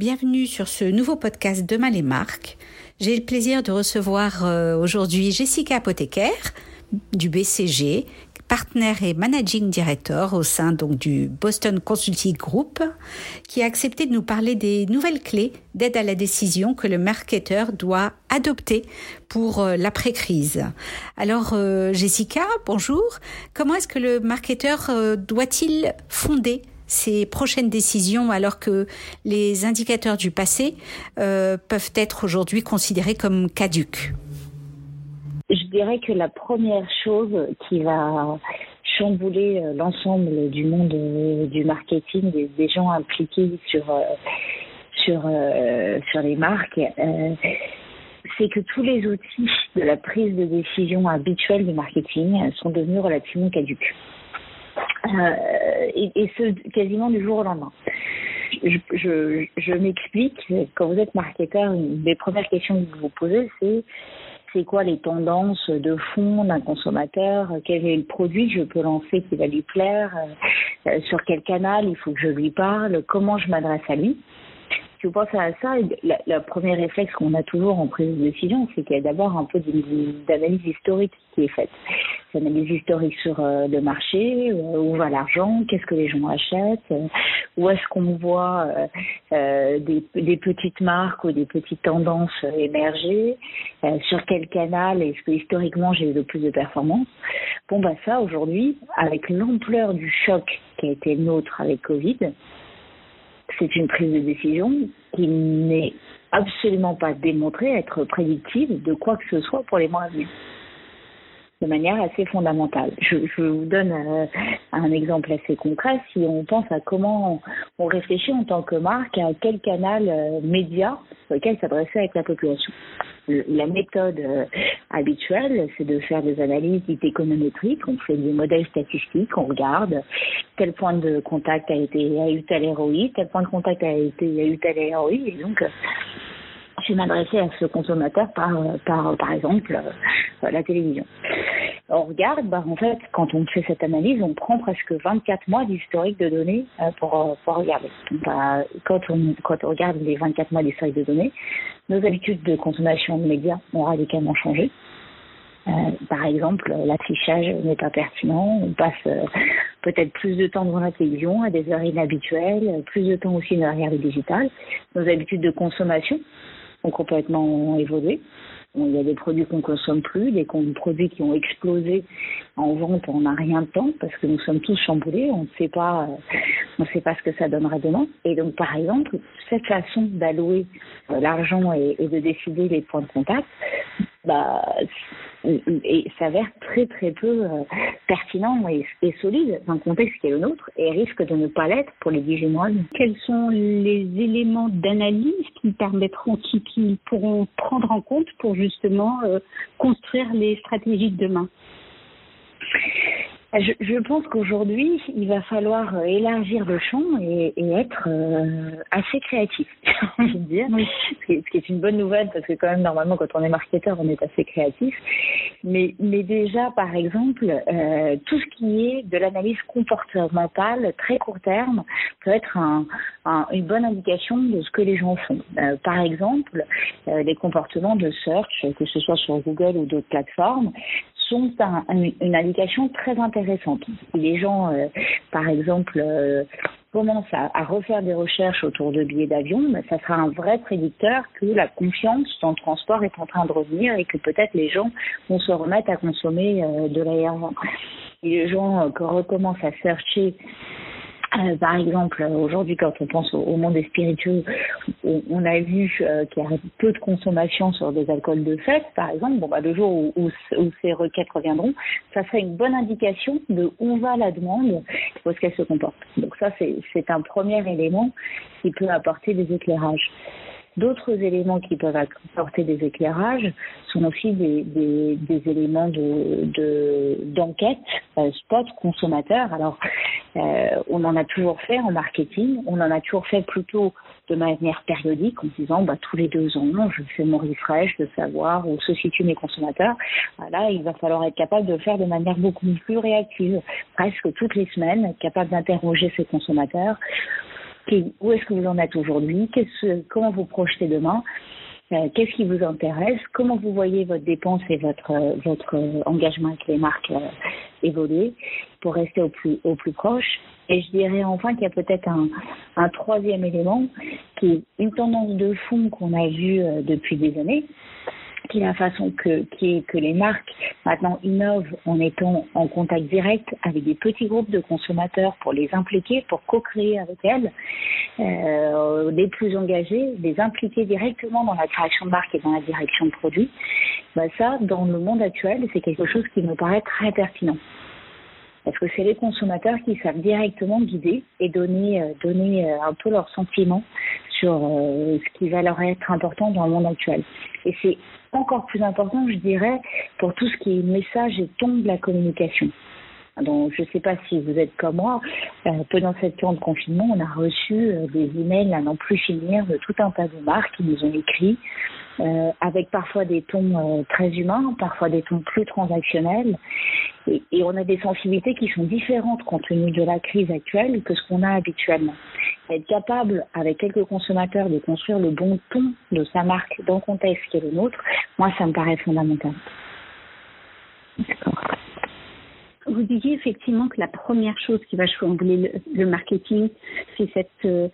Bienvenue sur ce nouveau podcast Demain les marques. J'ai le plaisir de recevoir euh, aujourd'hui Jessica Apothécaire du BCG, partenaire et managing director au sein donc du Boston Consulting Group, qui a accepté de nous parler des nouvelles clés d'aide à la décision que le marketeur doit adopter pour euh, l'après-crise. Alors euh, Jessica, bonjour. Comment est-ce que le marketeur doit-il fonder ces prochaines décisions alors que les indicateurs du passé euh, peuvent être aujourd'hui considérés comme caduques Je dirais que la première chose qui va chambouler euh, l'ensemble du monde euh, du marketing, des, gens impliqués sur, sur, sur les marques, c'est que tous les outils de la prise de décision habituelle du marketing sont devenus relativement caduques. Euh, et, ce quasiment du jour au lendemain. Je, je, je m'explique. Quand vous êtes marketeur, une des premières questions que vous vous posez, c'est c'est quoi les tendances de fond d'un consommateur, quel est le produit que je peux lancer qui va lui plaire, euh, sur quel canal il faut que je lui parle, comment je m'adresse à lui? Vous pensez à ça, la premier réflexe qu'on a toujours en prise de décision, c'est qu'il y a d'abord un peu d'analyse historique qui est faite. Analyse historique sur euh, le marché, euh, où va l'argent, qu'est-ce que les gens achètent, euh, où est-ce qu'on voit des, petites marques ou des petites tendances émerger, sur quel canal est-ce que historiquement j'ai eu le plus de performance. Bon bah ça aujourd'hui, avec l'ampleur du choc qui a été le nôtre avec Covid, c'est une prise de décision qui n'est absolument pas démontrée être prédictive de quoi que ce soit pour les mois à venir de manière assez fondamentale. Je, vous donne euh, un exemple assez concret. Si on pense à comment on réfléchit en tant que marque à quel canal euh, média sur lequel s'adresser avec la population. La méthode euh, habituelle, c'est de faire des analyses économétriques, on fait des modèles statistiques, on regarde quel point de contact a été a eu tel ROI, tel point de contact a été a eu tel ROI, et donc je m'adresser à ce consommateur par, par, par exemple, la télévision. On regarde, bah, en fait, quand on fait cette analyse, on prend presque 24 mois d'historique de données euh, pour, euh, pour regarder. Bah, quand, on, quand on regarde les 24 mois d'historique de données, nos habitudes de consommation de médias ont radicalement changé. Euh, par exemple, l'affichage n'est pas pertinent, on passe euh, peut-être plus de temps devant la télévision à des heures inhabituelles, plus de temps aussi derrière le digital. Nos habitudes de consommation ont complètement évolué. Il y a des produits qu'on consomme plus, des produits qui ont explosé en vente on n'a rien de temps parce que nous sommes tous chamboulés, on ne sait pas, euh, on sait pas ce que ça donnera demain. Et donc, par exemple, cette façon d'allouer euh, l'argent et, de décider les points de contact, bah, et s'avère très très peu euh, pertinent et, solide dans le contexte qui est le nôtre et risque de ne pas l'être pour les 18 mois. Quels sont les éléments d'analyse qui permettront, qui, pourront prendre en compte pour justement construire les stratégies de demain? Je, je pense qu'aujourd'hui, il va falloir euh, élargir le champ et, et être euh, assez créatif, j'ai envie de dire. Ce, qui est, ce, qui est, une bonne nouvelle parce que quand même, normalement, quand on est marketeur, on est assez créatif. Mais, mais déjà, par exemple, euh, tout ce qui est de l'analyse comportementale très court terme peut être un, un, une bonne indication de ce que les gens font. Euh, par exemple, les comportements de search, que ce soit sur Google ou d'autres plateformes, sont un, une indication très intéressante. Si les gens, euh, par exemple, euh, commencent à, refaire des recherches autour de billets d'avion, ben, ça sera un vrai prédicteur que la confiance dans le transport est en train de revenir et que peut-être les gens vont se remettre à consommer euh, de l'aérien. Si les gens recommencent à chercher euh, par exemple, aujourd'hui, quand on pense au, monde des spiritueux, on, a vu euh, qu'il y a peu de consommation sur des alcools de fête, par exemple. Bon, bah, le jour où, ces requêtes reviendront, ça serait une bonne indication de où va la demande où est-ce qu'elle se comporte. Donc ça, c'est un premier élément qui peut apporter des éclairages. D'autres éléments qui peuvent apporter des éclairages sont aussi des, éléments de d'enquête de, euh, spot consommateur. Alors, euh, on en a toujours fait en marketing, on en a toujours fait plutôt de manière périodique en disant bah, tous les deux ans, je fais mon refresh de savoir où se situent mes consommateurs. Là, il va falloir être capable de le faire de manière beaucoup plus réactive, presque toutes les semaines, capable d'interroger ses consommateurs où est-ce que vous en êtes aujourd'hui, comment vous projetez demain, euh, qu'est-ce qui vous intéresse, comment vous voyez votre dépense et votre votre engagement avec les marques évoluer pour rester au plus proche? Et je dirais enfin qu'il y a peut-être un, un troisième élément qui est une tendance de fond qu'on a vue depuis des années, la façon que, qui que les marques maintenant innovent en étant en contact direct avec des petits groupes de consommateurs pour les impliquer, pour co-créer avec elles, euh, les plus engagés, les impliquer directement dans la création de marque et dans la direction de produits. Bah ça, dans le monde actuel, c'est quelque chose qui me paraît très pertinent. Parce que c'est les consommateurs qui savent directement guider et donner, euh, donner euh, un peu leurs sentiments sur euh, ce qui va leur être important dans le monde actuel. Et c'est encore plus important, je dirais, pour tout ce qui est message et ton de la communication. Donc, je ne sais pas si vous êtes comme moi, euh, pendant cette période de confinement, on a reçu euh, des emails à n'en plus finir de tout un tas de marques qui nous ont écrit, euh, avec parfois des tons euh, très humains, parfois des tons plus transactionnels. Et, on a des sensibilités qui sont différentes compte tenu de la crise actuelle que ce qu'on a habituellement. Être capable, avec quelques consommateurs, de construire le bon ton de sa marque dans le contexte qui est le nôtre, moi, ça me paraît fondamental. Vous disiez effectivement que la première chose qui va chambouler le, marketing, c'est cette, euh,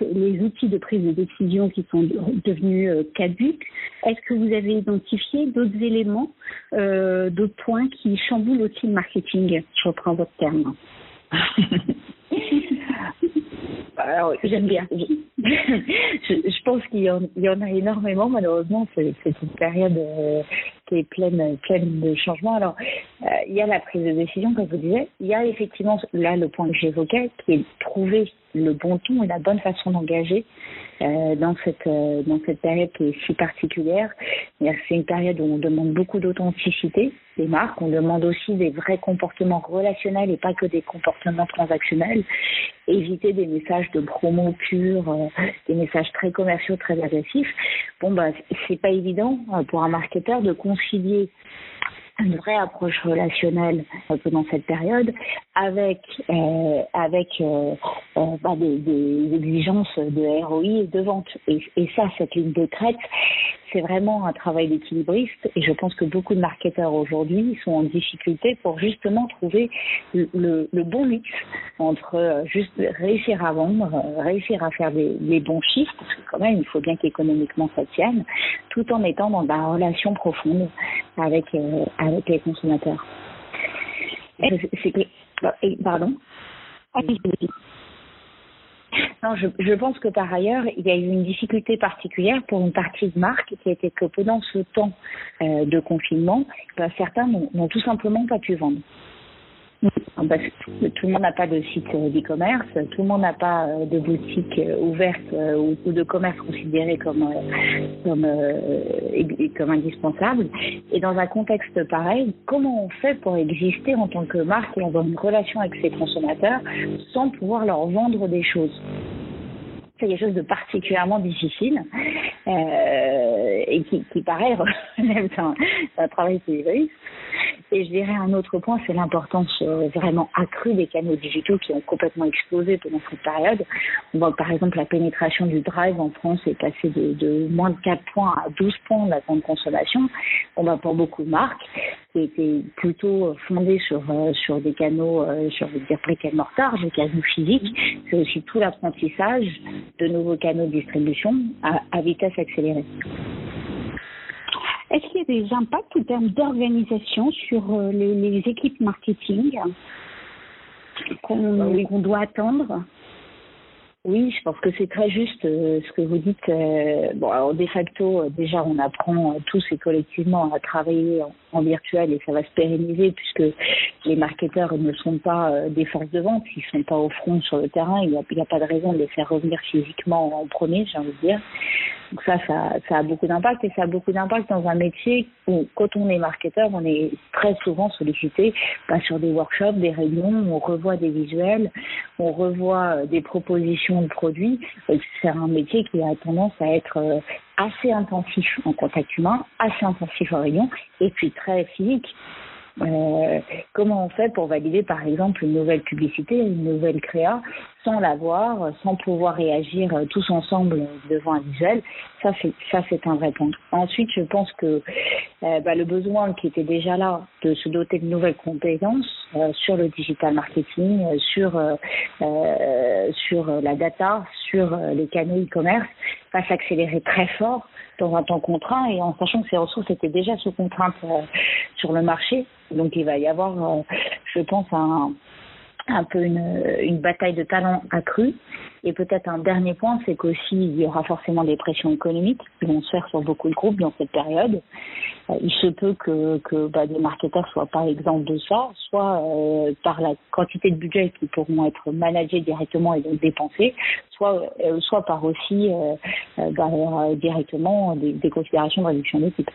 les outils de prise de décision qui sont devenus euh, caduques. Est-ce que vous avez identifié d'autres éléments, euh, d'autres points qui chamboulent aussi le marketing? Je reprends votre terme. Alors, j'aime bien. je, je, pense qu'il y, y, en a énormément. Malheureusement, c'est une période euh, qui est pleine, pleine de changements. Alors, euh, il y a la prise de décision, comme vous disiez. Il y a effectivement, là, le point que j'évoquais, qui est trouver le bon ton et la bonne façon d'engager euh, dans cette euh, dans cette période qui est si particulière. C'est une période où on demande beaucoup d'authenticité des marques, on demande aussi des vrais comportements relationnels et pas que des comportements transactionnels. Éviter des messages de promo pur, euh, des messages très commerciaux, très agressifs. Bon bah c'est pas évident pour un marketeur de concilier une vraie approche relationnelle pendant cette période avec avec euh, bah, des, des, exigences de ROI et de vente et, et ça cette ligne de crête c'est vraiment un travail d'équilibriste et je pense que beaucoup de marketeurs aujourd'hui sont en difficulté pour justement trouver le, le, le bon mix entre euh, juste réussir à vendre, euh, réussir à faire des, des, bons chiffres, parce que quand même il faut bien qu'économiquement ça tienne, tout en étant dans la relation profonde avec, euh, avec les consommateurs. C'est que, bah, pardon? Non, je, je, pense que par ailleurs, il y a eu une difficulté particulière pour une partie de marque qui était que pendant ce temps euh, de confinement, ben, certains n'ont tout simplement pas pu vendre. Parce que tout le monde n'a pas de site euh, d'e-commerce, tout le monde n'a pas euh, de boutique euh, ouverte ou de commerce considéré comme comme comme indispensable. Et dans un contexte pareil, comment on fait pour exister en tant que marque et avoir une relation avec ses consommateurs sans pouvoir leur vendre des choses? Quelque chose de particulièrement difficile euh, et qui, qui paraît relève d'un travail risque. Et je dirais un autre point, c'est l'importance euh, vraiment accrue des canaux digitaux qui ont complètement explosé pendant cette période. On voit par exemple la pénétration du drive en France est passée de, moins de 4 points à 12 points de la grande consommation. On va pour beaucoup de marques qui étaient plutôt fondées sur euh, sur des canaux, euh, sur dire and mortar, des canaux physiques. C'est aussi tout l'apprentissage de nouveaux canaux de distribution à vitesse accélérée. Est-ce qu'il y a des impacts en termes d'organisation sur euh, les, les, équipes marketing qu'on oui. doit attendre? Oui, je pense que c'est très juste euh, ce que vous dites. Euh, bon, alors de facto, euh, déjà, on apprend tous et collectivement à travailler en, virtuel et ça va se pérenniser puisque les marketeurs ne sont pas euh, des forces de vente, ils sont pas au front sur le terrain. Il n'y a, a, pas de raison de les faire revenir physiquement en premier, j'ai envie de dire. Donc ça, ça, ça a beaucoup d'impact et ça a beaucoup d'impact dans un métier où, quand on est marketeur, on est très souvent sollicité pas sur des workshops, des réunions, on revoit des visuels, on revoit des propositions de produits. C'est un métier qui a tendance à être euh, assez intensif en contact humain, assez intensif en réunion et puis très physique. Euh, comment on fait pour valider par exemple une nouvelle publicité, une nouvelle créa sans l'avoir, sans pouvoir réagir tous ensemble devant un visuel? Ça c'est ça c'est un vrai point. Ensuite, je pense que euh, bah, le besoin qui était déjà là de se doter de nouvelles compétences euh, sur le digital marketing, sur sur la data, sur les canaux e-commerce, va s'accélérer très fort dans un temps contraint et en sachant que ces ressources étaient déjà sous contrainte sur le marché. Donc il va y avoir, euh, je pense, un, peu une, une bataille de talents accrue. Et peut-être un dernier point, c'est qu'aussi il y aura forcément des pressions économiques qui vont se faire sur beaucoup de groupes dans cette période. Euh, il se peut que, que bah, des marketeurs soient par exemple de ça, soit euh, par la quantité de budget qui pourront être managés directement et donc dépensés, soit, soit par aussi bah, directement des, des considérations de réduction d'équipe.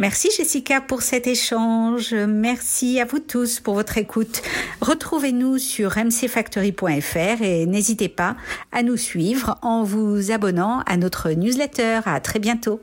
Merci Jessica pour cet échange. Merci à vous tous pour votre écoute. Retrouvez-nous sur mcfactory.fr et n'hésitez pas à nous suivre en vous abonnant à notre newsletter. À très bientôt.